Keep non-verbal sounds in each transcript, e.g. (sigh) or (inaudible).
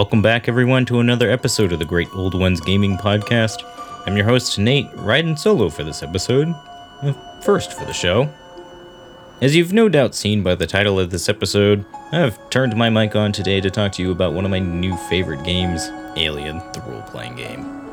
Welcome back, everyone, to another episode of the Great Old Ones Gaming Podcast. I'm your host, Nate, riding solo for this episode. Uh, first for the show. As you've no doubt seen by the title of this episode, I've turned my mic on today to talk to you about one of my new favorite games, Alien, the role playing game.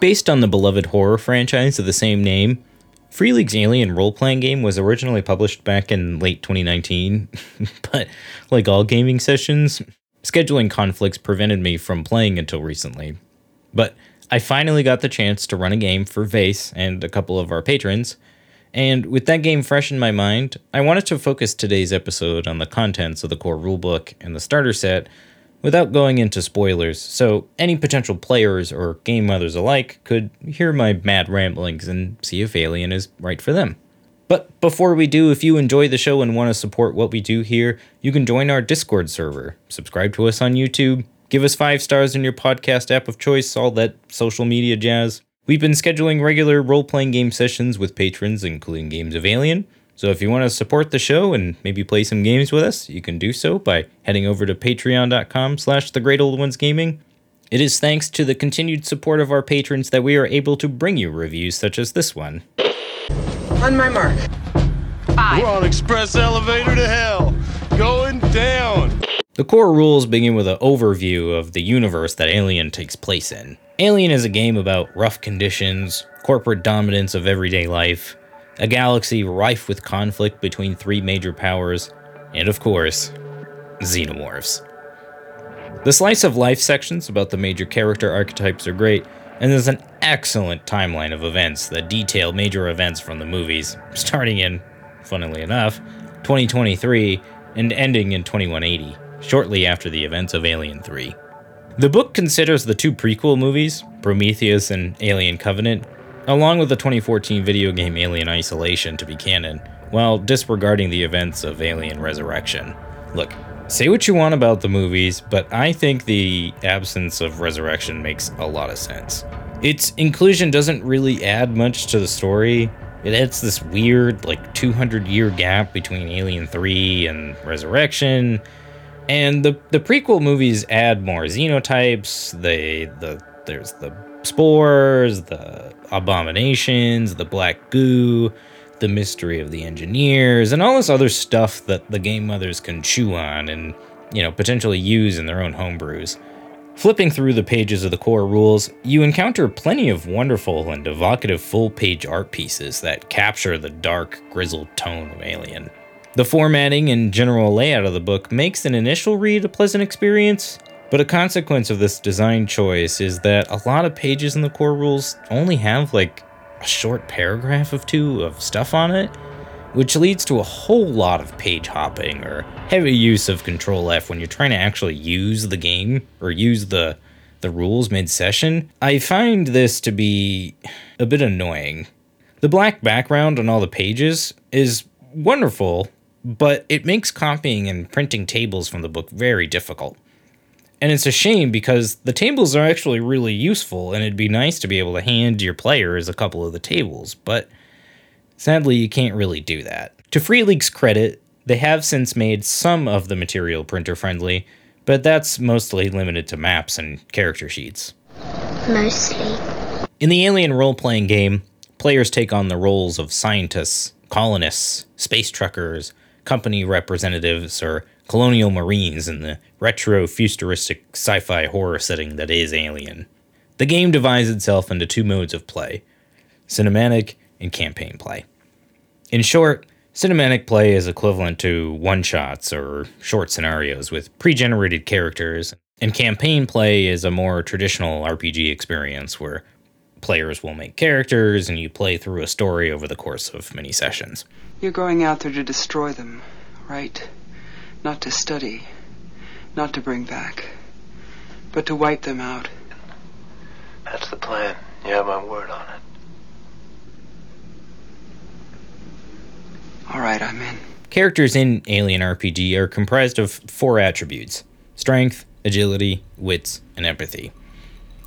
Based on the beloved horror franchise of the same name, Free League's Alien role playing game was originally published back in late 2019, (laughs) but like all gaming sessions, scheduling conflicts prevented me from playing until recently. But I finally got the chance to run a game for Vase and a couple of our patrons, and with that game fresh in my mind, I wanted to focus today's episode on the contents of the core rulebook and the starter set without going into spoilers, so any potential players or game mothers alike could hear my mad ramblings and see if Alien is right for them. But before we do, if you enjoy the show and want to support what we do here, you can join our Discord server, subscribe to us on YouTube, give us five stars in your podcast app of choice, all that social media jazz. We've been scheduling regular role playing game sessions with patrons, including games of Alien, so if you want to support the show and maybe play some games with us, you can do so by heading over to patreon.com slash the great old ones gaming. It is thanks to the continued support of our patrons that we are able to bring you reviews such as this one. On my mark. Five. We're on express elevator to hell. Going down. The core rules begin with an overview of the universe that Alien takes place in. Alien is a game about rough conditions, corporate dominance of everyday life, a galaxy rife with conflict between three major powers, and of course, xenomorphs. The slice of life sections about the major character archetypes are great, and there's an excellent timeline of events that detail major events from the movies, starting in, funnily enough, 2023 and ending in 2180, shortly after the events of Alien 3. The book considers the two prequel movies, Prometheus and Alien Covenant, along with the 2014 video game Alien Isolation to be canon, while disregarding the events of Alien Resurrection. Look, say what you want about the movies, but I think the absence of Resurrection makes a lot of sense. Its inclusion doesn't really add much to the story. It adds this weird, like, 200 year gap between Alien 3 and Resurrection. And the, the prequel movies add more xenotypes. They the there's the spores, the abominations, the black goo, the mystery of the engineers, and all this other stuff that the game mothers can chew on and, you know, potentially use in their own homebrews. Flipping through the pages of the core rules, you encounter plenty of wonderful and evocative full page art pieces that capture the dark, grizzled tone of Alien. The formatting and general layout of the book makes an initial read a pleasant experience, but a consequence of this design choice is that a lot of pages in the core rules only have like a short paragraph of two of stuff on it, which leads to a whole lot of page hopping or heavy use of control F when you're trying to actually use the game or use the the rules mid-session. I find this to be a bit annoying. The black background on all the pages is wonderful, but it makes copying and printing tables from the book very difficult. And it's a shame because the tables are actually really useful, and it'd be nice to be able to hand your players a couple of the tables, but sadly, you can't really do that. To Free League's credit, they have since made some of the material printer friendly, but that's mostly limited to maps and character sheets. Mostly. In the Alien role playing game, players take on the roles of scientists, colonists, space truckers, company representatives, or colonial marines in the retro futuristic sci fi horror setting that is Alien. The game divides itself into two modes of play cinematic and campaign play. In short, cinematic play is equivalent to one shots or short scenarios with pre generated characters, and campaign play is a more traditional RPG experience where players will make characters and you play through a story over the course of many sessions. You're going out there to destroy them, right? Not to study, not to bring back, but to wipe them out. That's the plan. You have my word on it. All right, I'm in. Characters in Alien RPG are comprised of four attributes strength, agility, wits, and empathy.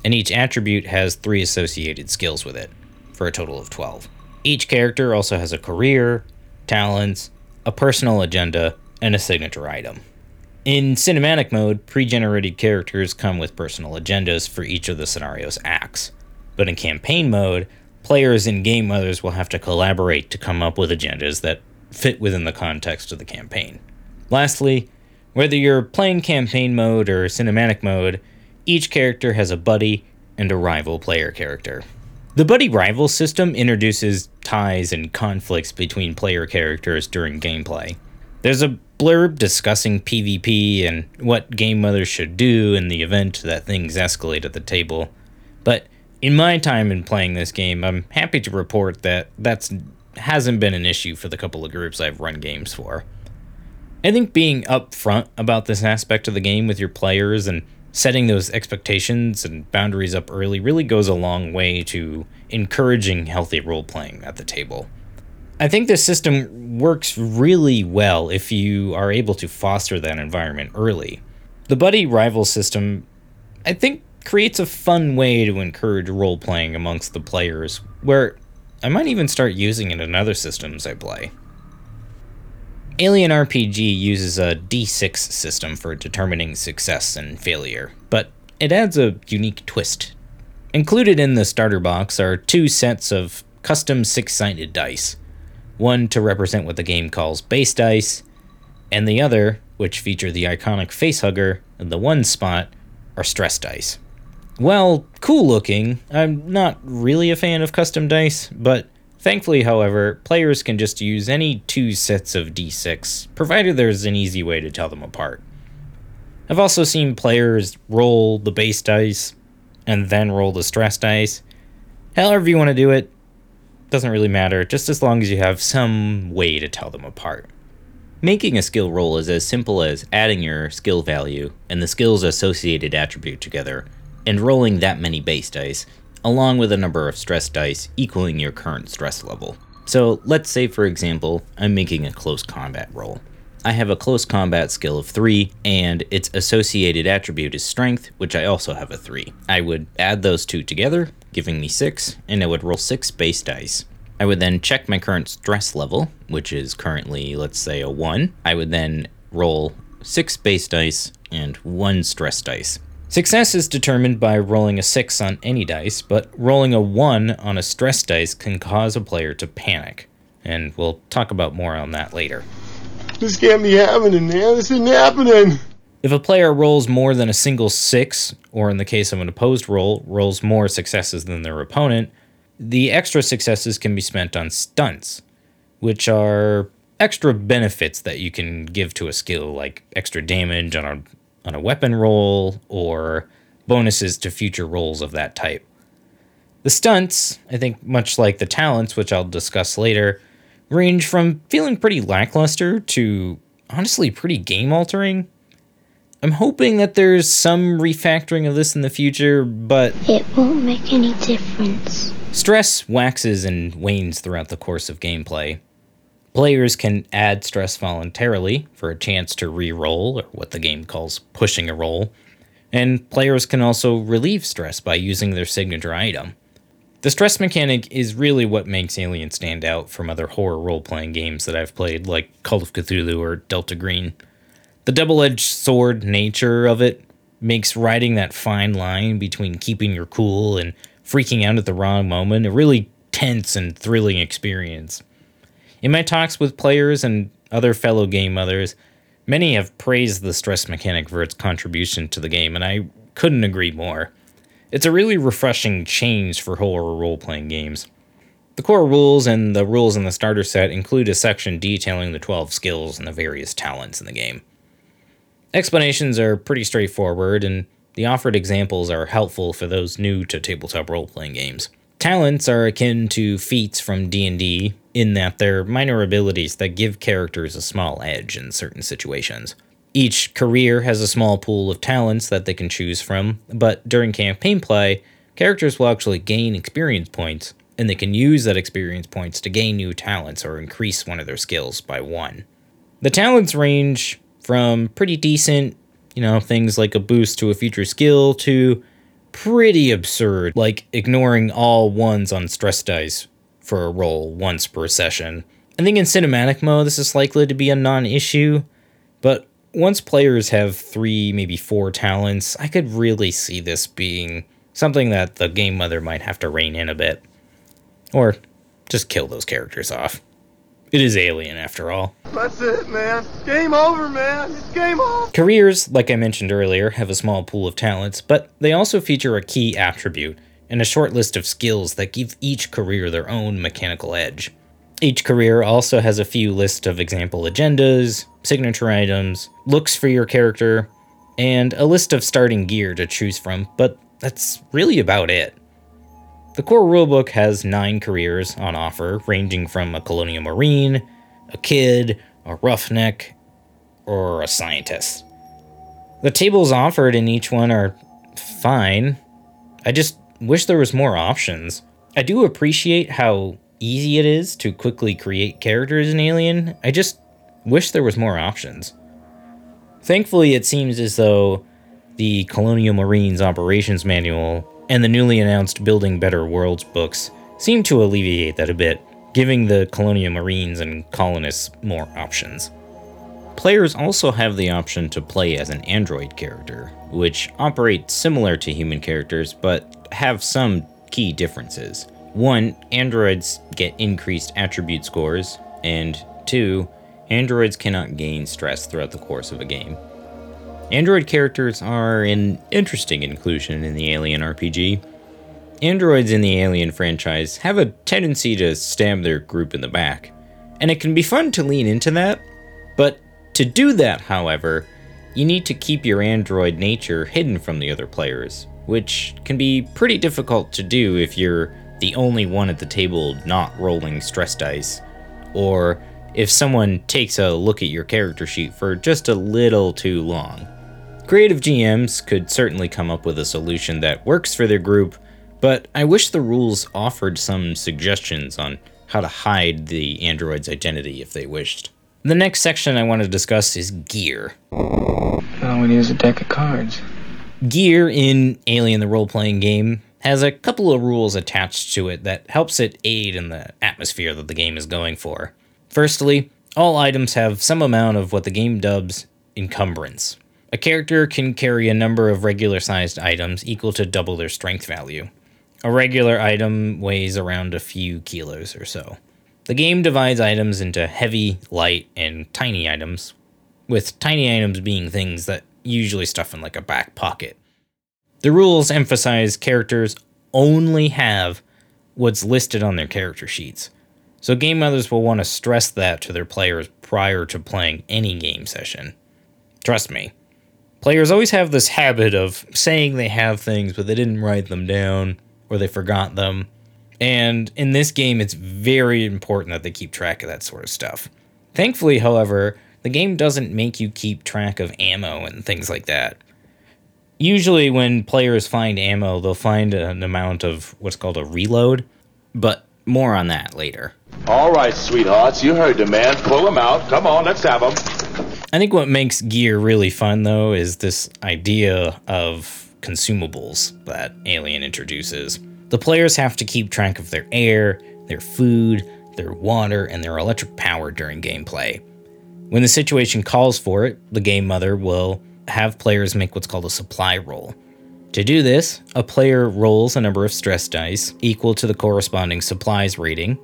And each attribute has three associated skills with it, for a total of 12. Each character also has a career, talents, a personal agenda, and a signature item. In cinematic mode, pre generated characters come with personal agendas for each of the scenario's acts. But in campaign mode, players and game mothers will have to collaborate to come up with agendas that fit within the context of the campaign. Lastly, whether you're playing campaign mode or cinematic mode, each character has a buddy and a rival player character. The buddy rival system introduces ties and conflicts between player characters during gameplay. There's a blurb discussing PvP and what game mothers should do in the event that things escalate at the table. But in my time in playing this game, I'm happy to report that that's hasn't been an issue for the couple of groups I've run games for. I think being upfront about this aspect of the game with your players and setting those expectations and boundaries up early really goes a long way to encouraging healthy role playing at the table. I think this system works really well if you are able to foster that environment early. The buddy rival system, I think, creates a fun way to encourage role playing amongst the players, where I might even start using it in other systems I play. Alien RPG uses a D6 system for determining success and failure, but it adds a unique twist. Included in the starter box are two sets of custom six sided dice one to represent what the game calls base dice, and the other, which feature the iconic facehugger and the one spot, are stress dice. Well, cool looking. I'm not really a fan of custom dice, but thankfully, however, players can just use any two sets of d6, provided there's an easy way to tell them apart. I've also seen players roll the base dice and then roll the stress dice. However, you want to do it, doesn't really matter, just as long as you have some way to tell them apart. Making a skill roll is as simple as adding your skill value and the skill's associated attribute together and rolling that many base dice, along with a number of stress dice equaling your current stress level. So let's say, for example, I'm making a close combat roll. I have a close combat skill of 3, and its associated attribute is strength, which I also have a 3. I would add those two together, giving me 6, and I would roll 6 base dice. I would then check my current stress level, which is currently, let's say, a 1. I would then roll 6 base dice and 1 stress dice. Success is determined by rolling a 6 on any dice, but rolling a 1 on a stress dice can cause a player to panic. And we'll talk about more on that later. This can't be happening, man. This isn't happening. If a player rolls more than a single 6, or in the case of an opposed roll, rolls more successes than their opponent, the extra successes can be spent on stunts, which are extra benefits that you can give to a skill, like extra damage on a on a weapon roll or bonuses to future rolls of that type. The stunts, I think, much like the talents, which I'll discuss later, range from feeling pretty lackluster to honestly pretty game altering. I'm hoping that there's some refactoring of this in the future, but it won't make any difference. Stress waxes and wanes throughout the course of gameplay, Players can add stress voluntarily for a chance to re-roll, or what the game calls pushing a roll, and players can also relieve stress by using their signature item. The stress mechanic is really what makes Alien stand out from other horror role playing games that I've played, like Call of Cthulhu or Delta Green. The double edged sword nature of it makes riding that fine line between keeping your cool and freaking out at the wrong moment a really tense and thrilling experience. In my talks with players and other fellow game mothers, many have praised the stress mechanic for its contribution to the game, and I couldn't agree more. It's a really refreshing change for horror role playing games. The core rules and the rules in the starter set include a section detailing the 12 skills and the various talents in the game. Explanations are pretty straightforward, and the offered examples are helpful for those new to tabletop role playing games. Talents are akin to feats from D&D in that they're minor abilities that give characters a small edge in certain situations. Each career has a small pool of talents that they can choose from, but during campaign play, characters will actually gain experience points and they can use that experience points to gain new talents or increase one of their skills by one. The talents range from pretty decent, you know, things like a boost to a future skill to pretty absurd, like ignoring all ones on stress dice for a roll once per session. I think in cinematic mode, this is likely to be a non issue, but once players have three, maybe four talents, I could really see this being something that the game mother might have to rein in a bit. Or just kill those characters off. It is Alien, after all. That's it, man. Game over, man. It's game over. Careers, like I mentioned earlier, have a small pool of talents, but they also feature a key attribute and a short list of skills that give each career their own mechanical edge. Each career also has a few lists of example agendas, signature items, looks for your character, and a list of starting gear to choose from, but that's really about it. The core rulebook has nine careers on offer, ranging from a colonial marine, a kid, a roughneck, or a scientist. The tables offered in each one are fine. I just wish there was more options. I do appreciate how easy it is to quickly create characters in Alien. I just wish there was more options. Thankfully, it seems as though the Colonial Marines Operations Manual and the newly announced Building Better Worlds books seem to alleviate that a bit, giving the Colonial Marines and colonists more options. Players also have the option to play as an android character, which operate similar to human characters but have some key differences. One, androids get increased attribute scores, and two, androids cannot gain stress throughout the course of a game. Android characters are an interesting inclusion in the Alien RPG. Androids in the Alien franchise have a tendency to stab their group in the back, and it can be fun to lean into that, but to do that, however, you need to keep your android nature hidden from the other players, which can be pretty difficult to do if you're the only one at the table not rolling stress dice, or if someone takes a look at your character sheet for just a little too long. Creative GMs could certainly come up with a solution that works for their group, but I wish the rules offered some suggestions on how to hide the android's identity if they wished. The next section I want to discuss is gear. All we need is a deck of cards. Gear in Alien the role playing game has a couple of rules attached to it that helps it aid in the atmosphere that the game is going for. Firstly, all items have some amount of what the game dubs encumbrance. A character can carry a number of regular sized items equal to double their strength value. A regular item weighs around a few kilos or so. The game divides items into heavy, light, and tiny items, with tiny items being things that usually stuff in like a back pocket. The rules emphasize characters only have what's listed on their character sheets, so game mothers will want to stress that to their players prior to playing any game session. Trust me, Players always have this habit of saying they have things, but they didn't write them down or they forgot them. And in this game, it's very important that they keep track of that sort of stuff. Thankfully, however, the game doesn't make you keep track of ammo and things like that. Usually, when players find ammo, they'll find an amount of what's called a reload, but more on that later. All right, sweethearts, you heard the man. Pull him out. Come on, let's have him. I think what makes gear really fun though is this idea of consumables that Alien introduces. The players have to keep track of their air, their food, their water, and their electric power during gameplay. When the situation calls for it, the game mother will have players make what's called a supply roll. To do this, a player rolls a number of stress dice equal to the corresponding supplies rating,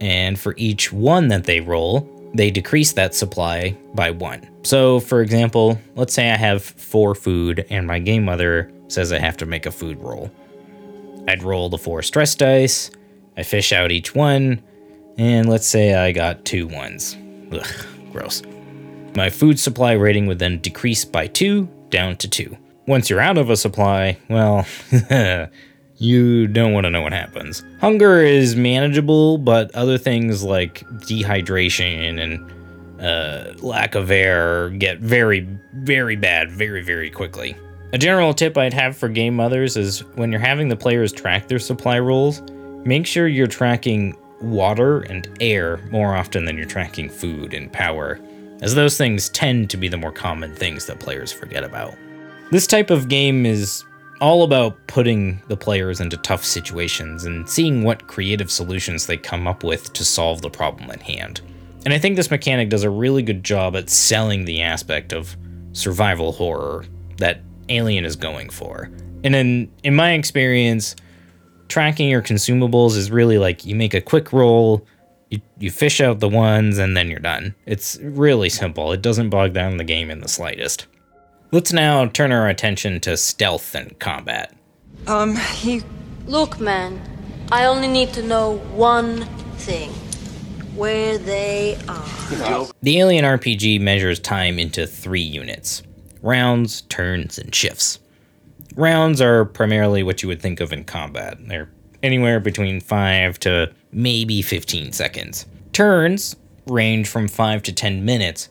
and for each one that they roll, they decrease that supply by one. So, for example, let's say I have four food and my game mother says I have to make a food roll. I'd roll the four stress dice, I fish out each one, and let's say I got two ones. Ugh, gross. My food supply rating would then decrease by two down to two. Once you're out of a supply, well, (laughs) you don't want to know what happens. Hunger is manageable, but other things like dehydration and uh, lack of air get very, very bad very, very quickly. A general tip I'd have for game mothers is when you're having the players track their supply rolls, make sure you're tracking water and air more often than you're tracking food and power, as those things tend to be the more common things that players forget about. This type of game is all about putting the players into tough situations and seeing what creative solutions they come up with to solve the problem at hand. And I think this mechanic does a really good job at selling the aspect of survival horror that Alien is going for. And in in my experience, tracking your consumables is really like you make a quick roll, you, you fish out the ones, and then you're done. It's really simple. It doesn't bog down the game in the slightest. Let's now turn our attention to stealth and combat. Um, he. Look, man, I only need to know one thing where they are. The Alien RPG measures time into three units rounds, turns, and shifts. Rounds are primarily what you would think of in combat. They're anywhere between 5 to maybe 15 seconds. Turns range from 5 to 10 minutes,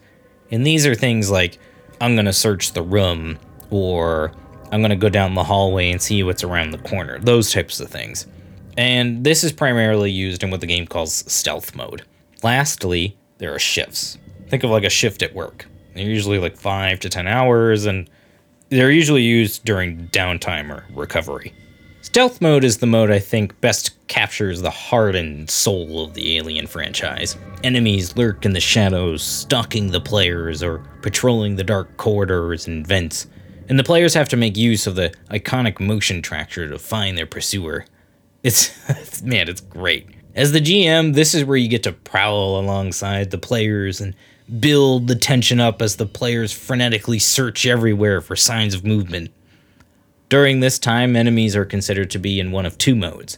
and these are things like I'm going to search the room or I'm going to go down the hallway and see what's around the corner. Those types of things. And this is primarily used in what the game calls stealth mode. Lastly, there are shifts. Think of like a shift at work. They're usually like 5 to 10 hours and they're usually used during downtime or recovery. Stealth mode is the mode I think best captures the heart and soul of the Alien franchise. Enemies lurk in the shadows, stalking the players or patrolling the dark corridors and vents, and the players have to make use of the iconic motion tracker to find their pursuer. It's, (laughs) man, it's great. As the GM, this is where you get to prowl alongside the players and build the tension up as the players frenetically search everywhere for signs of movement. During this time, enemies are considered to be in one of two modes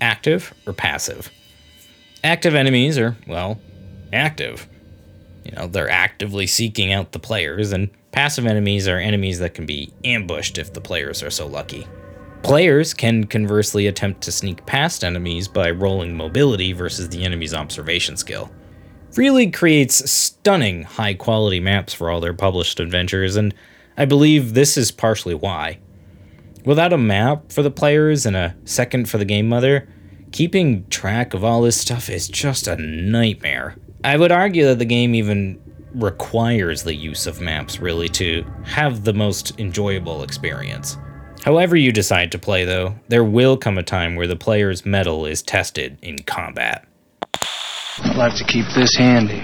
active or passive. Active enemies are, well, active. You know, they're actively seeking out the players, and passive enemies are enemies that can be ambushed if the players are so lucky. Players can conversely attempt to sneak past enemies by rolling mobility versus the enemy's observation skill. Free League creates stunning high quality maps for all their published adventures, and I believe this is partially why. Without a map for the players and a second for the game mother, keeping track of all this stuff is just a nightmare. I would argue that the game even requires the use of maps really to have the most enjoyable experience. However, you decide to play, though, there will come a time where the player's mettle is tested in combat. I'd like to keep this handy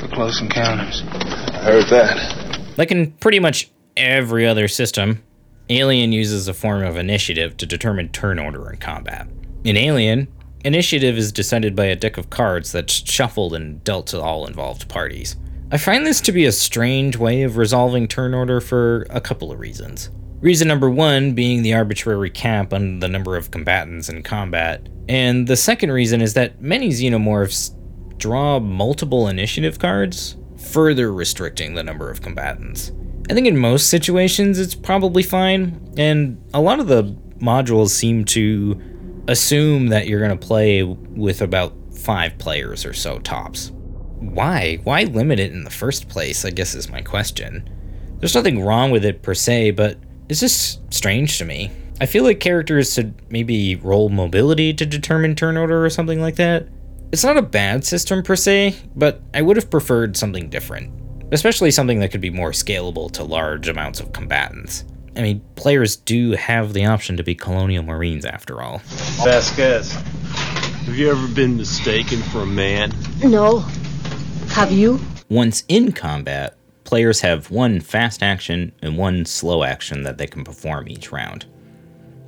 for close encounters. I heard that. Like in pretty much every other system, Alien uses a form of initiative to determine turn order in combat. In Alien, initiative is decided by a deck of cards that's shuffled and dealt to all involved parties. I find this to be a strange way of resolving turn order for a couple of reasons. Reason number one being the arbitrary cap on the number of combatants in combat, and the second reason is that many xenomorphs draw multiple initiative cards, further restricting the number of combatants. I think in most situations it's probably fine, and a lot of the modules seem to assume that you're going to play with about five players or so tops. Why? Why limit it in the first place? I guess is my question. There's nothing wrong with it per se, but it's just strange to me. I feel like characters should maybe roll mobility to determine turn order or something like that. It's not a bad system per se, but I would have preferred something different especially something that could be more scalable to large amounts of combatants. I mean, players do have the option to be colonial marines after all. Vasquez, have you ever been mistaken for a man? No. Have you? Once in combat, players have one fast action and one slow action that they can perform each round.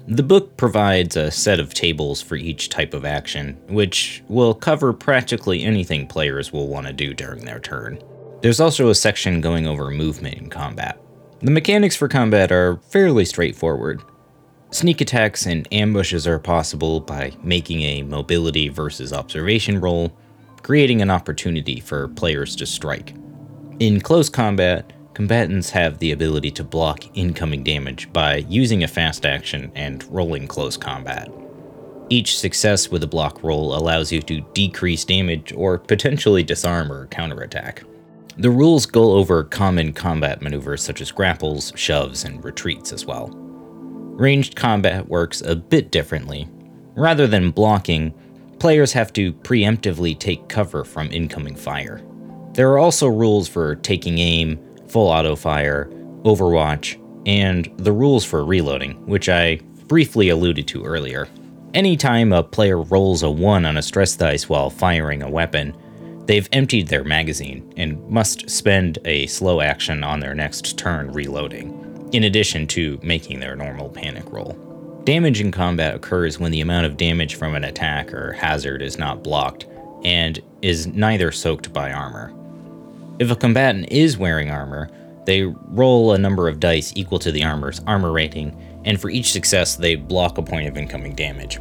The book provides a set of tables for each type of action, which will cover practically anything players will want to do during their turn. There's also a section going over movement in combat. The mechanics for combat are fairly straightforward. Sneak attacks and ambushes are possible by making a mobility versus observation roll, creating an opportunity for players to strike. In close combat, combatants have the ability to block incoming damage by using a fast action and rolling close combat. Each success with a block roll allows you to decrease damage or potentially disarm or counterattack. The rules go over common combat maneuvers such as grapples, shoves, and retreats as well. Ranged combat works a bit differently. Rather than blocking, players have to preemptively take cover from incoming fire. There are also rules for taking aim, full auto fire, overwatch, and the rules for reloading, which I briefly alluded to earlier. Anytime a player rolls a 1 on a stress dice while firing a weapon, they've emptied their magazine and must spend a slow action on their next turn reloading, in addition to making their normal panic roll. Damage in combat occurs when the amount of damage from an attack or hazard is not blocked and is neither soaked by armor. If a combatant is wearing armor, they roll a number of dice equal to the armor's armor rating, and for each success, they block a point of incoming damage.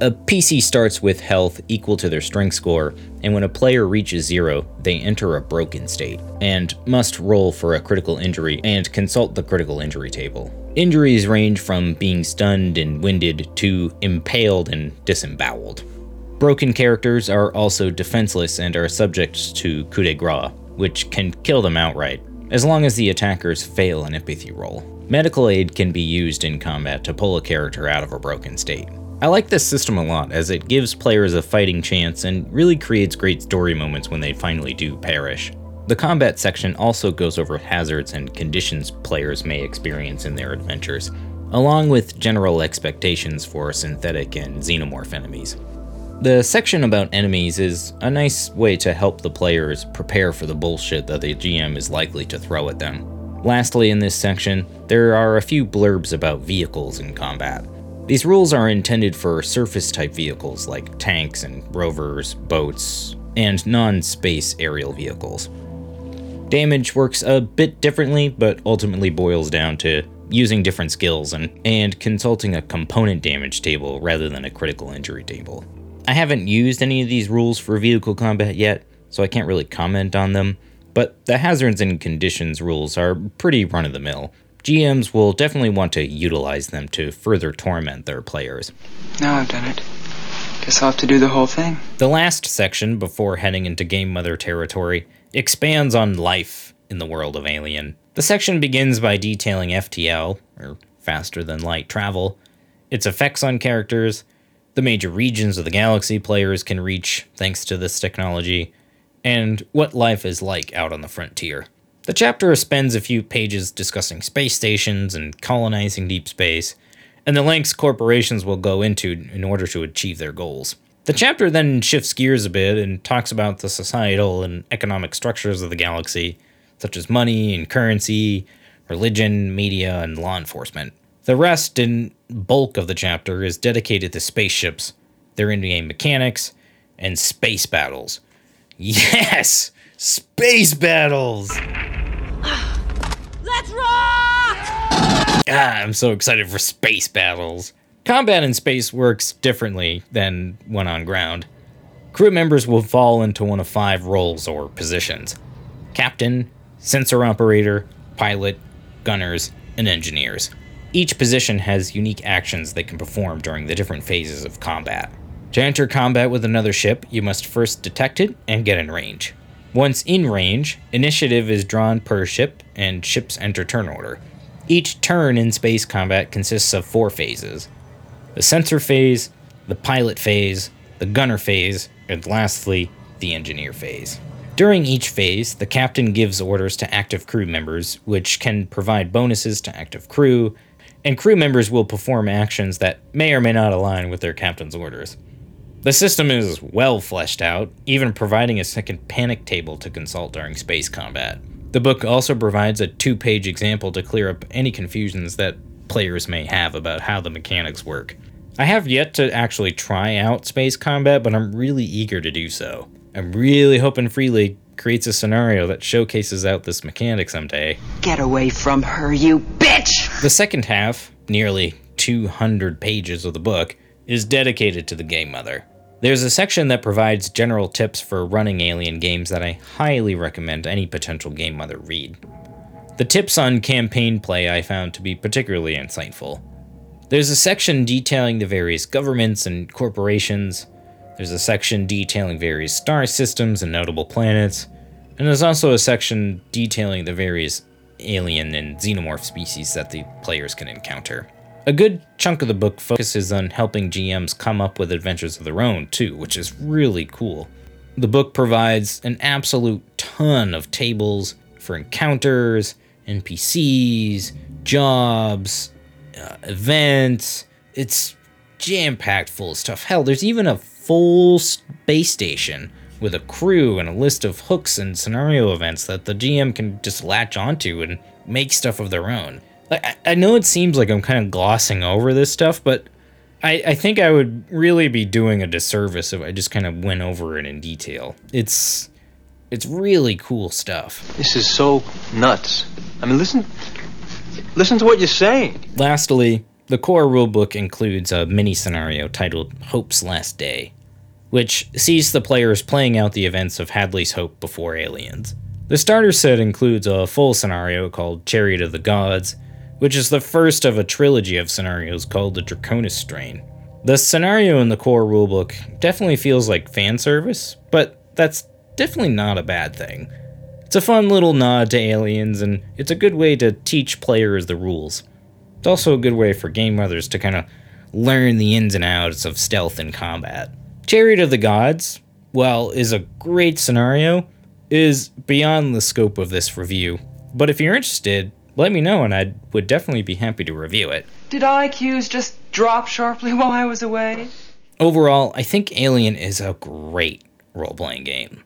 A PC starts with health equal to their strength score, and when a player reaches zero, they enter a broken state and must roll for a critical injury and consult the critical injury table. Injuries range from being stunned and winded to impaled and disemboweled. Broken characters are also defenseless and are subject to coup de grace, which can kill them outright, as long as the attackers fail an empathy roll. Medical aid can be used in combat to pull a character out of a broken state. I like this system a lot as it gives players a fighting chance and really creates great story moments when they finally do perish. The combat section also goes over hazards and conditions players may experience in their adventures, along with general expectations for synthetic and xenomorph enemies. The section about enemies is a nice way to help the players prepare for the bullshit that the GM is likely to throw at them. Lastly, in this section, there are a few blurbs about vehicles in combat. These rules are intended for surface type vehicles like tanks and rovers, boats, and non space aerial vehicles. Damage works a bit differently, but ultimately boils down to using different skills and, and consulting a component damage table rather than a critical injury table. I haven't used any of these rules for vehicle combat yet, so I can't really comment on them, but the hazards and conditions rules are pretty run of the mill. GMs will definitely want to utilize them to further torment their players. Now I've done it. Guess I'll have to do the whole thing. The last section, before heading into Game Mother territory, expands on life in the world of Alien. The section begins by detailing FTL, or faster than light travel, its effects on characters, the major regions of the galaxy players can reach thanks to this technology, and what life is like out on the frontier. The chapter spends a few pages discussing space stations and colonizing deep space, and the lengths corporations will go into in order to achieve their goals. The chapter then shifts gears a bit and talks about the societal and economic structures of the galaxy, such as money and currency, religion, media, and law enforcement. The rest and bulk of the chapter is dedicated to spaceships, their in game mechanics, and space battles. (laughs) Yes! Space battles! (sighs) Let's rock! Ah, I'm so excited for space battles. Combat in space works differently than when on ground. Crew members will fall into one of five roles or positions captain, sensor operator, pilot, gunners, and engineers. Each position has unique actions they can perform during the different phases of combat. To enter combat with another ship, you must first detect it and get in range. Once in range, initiative is drawn per ship, and ships enter turn order. Each turn in space combat consists of four phases the sensor phase, the pilot phase, the gunner phase, and lastly, the engineer phase. During each phase, the captain gives orders to active crew members, which can provide bonuses to active crew and crew members will perform actions that may or may not align with their captain's orders. The system is well fleshed out, even providing a second panic table to consult during space combat. The book also provides a two page example to clear up any confusions that players may have about how the mechanics work. I have yet to actually try out space combat, but I'm really eager to do so. I'm really hoping Free League creates a scenario that showcases out this mechanic someday. Get away from her, you bitch! The second half, nearly 200 pages of the book, is dedicated to the game mother. There's a section that provides general tips for running alien games that I highly recommend any potential game mother read. The tips on campaign play I found to be particularly insightful. There's a section detailing the various governments and corporations, there's a section detailing various star systems and notable planets, and there's also a section detailing the various alien and xenomorph species that the players can encounter. A good chunk of the book focuses on helping GMs come up with adventures of their own, too, which is really cool. The book provides an absolute ton of tables for encounters, NPCs, jobs, uh, events. It's jam packed full of stuff. Hell, there's even a full space station with a crew and a list of hooks and scenario events that the GM can just latch onto and make stuff of their own. I, I know it seems like I'm kind of glossing over this stuff, but I, I think I would really be doing a disservice if I just kind of went over it in detail. It's it's really cool stuff. This is so nuts. I mean, listen, listen to what you're saying. Lastly, the core rulebook includes a mini scenario titled Hope's Last Day, which sees the players playing out the events of Hadley's Hope before aliens. The starter set includes a full scenario called Chariot of the Gods, which is the first of a trilogy of scenarios called the Draconis Strain. The scenario in the core rulebook definitely feels like fan service, but that's definitely not a bad thing. It's a fun little nod to aliens, and it's a good way to teach players the rules. It's also a good way for game mothers to kind of learn the ins and outs of stealth and combat. Chariot of the Gods, well, is a great scenario, is beyond the scope of this review. But if you're interested, let me know and I would definitely be happy to review it. Did IQs just drop sharply (laughs) while I was away? Overall, I think Alien is a great role playing game.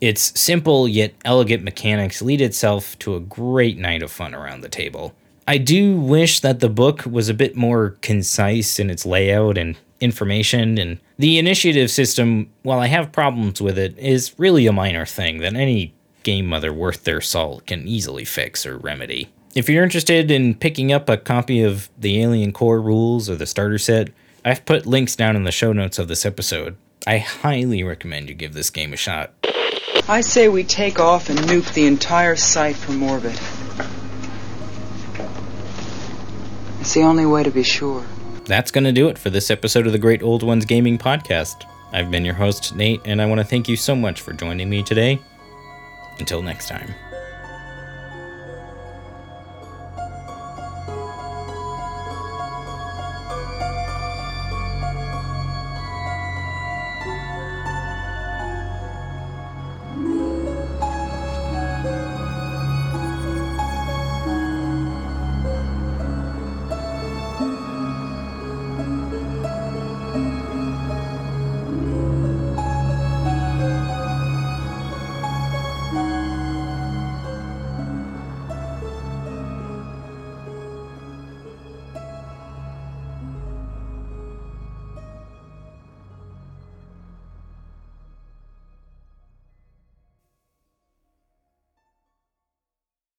Its simple yet elegant mechanics lead itself to a great night of fun around the table. I do wish that the book was a bit more concise in its layout and information, and the initiative system, while I have problems with it, is really a minor thing that any game mother worth their salt can easily fix or remedy. If you're interested in picking up a copy of the Alien Core Rules or the starter set, I've put links down in the show notes of this episode. I highly recommend you give this game a shot. I say we take off and nuke the entire site from orbit. It's the only way to be sure. That's going to do it for this episode of the Great Old Ones Gaming Podcast. I've been your host, Nate, and I want to thank you so much for joining me today. Until next time.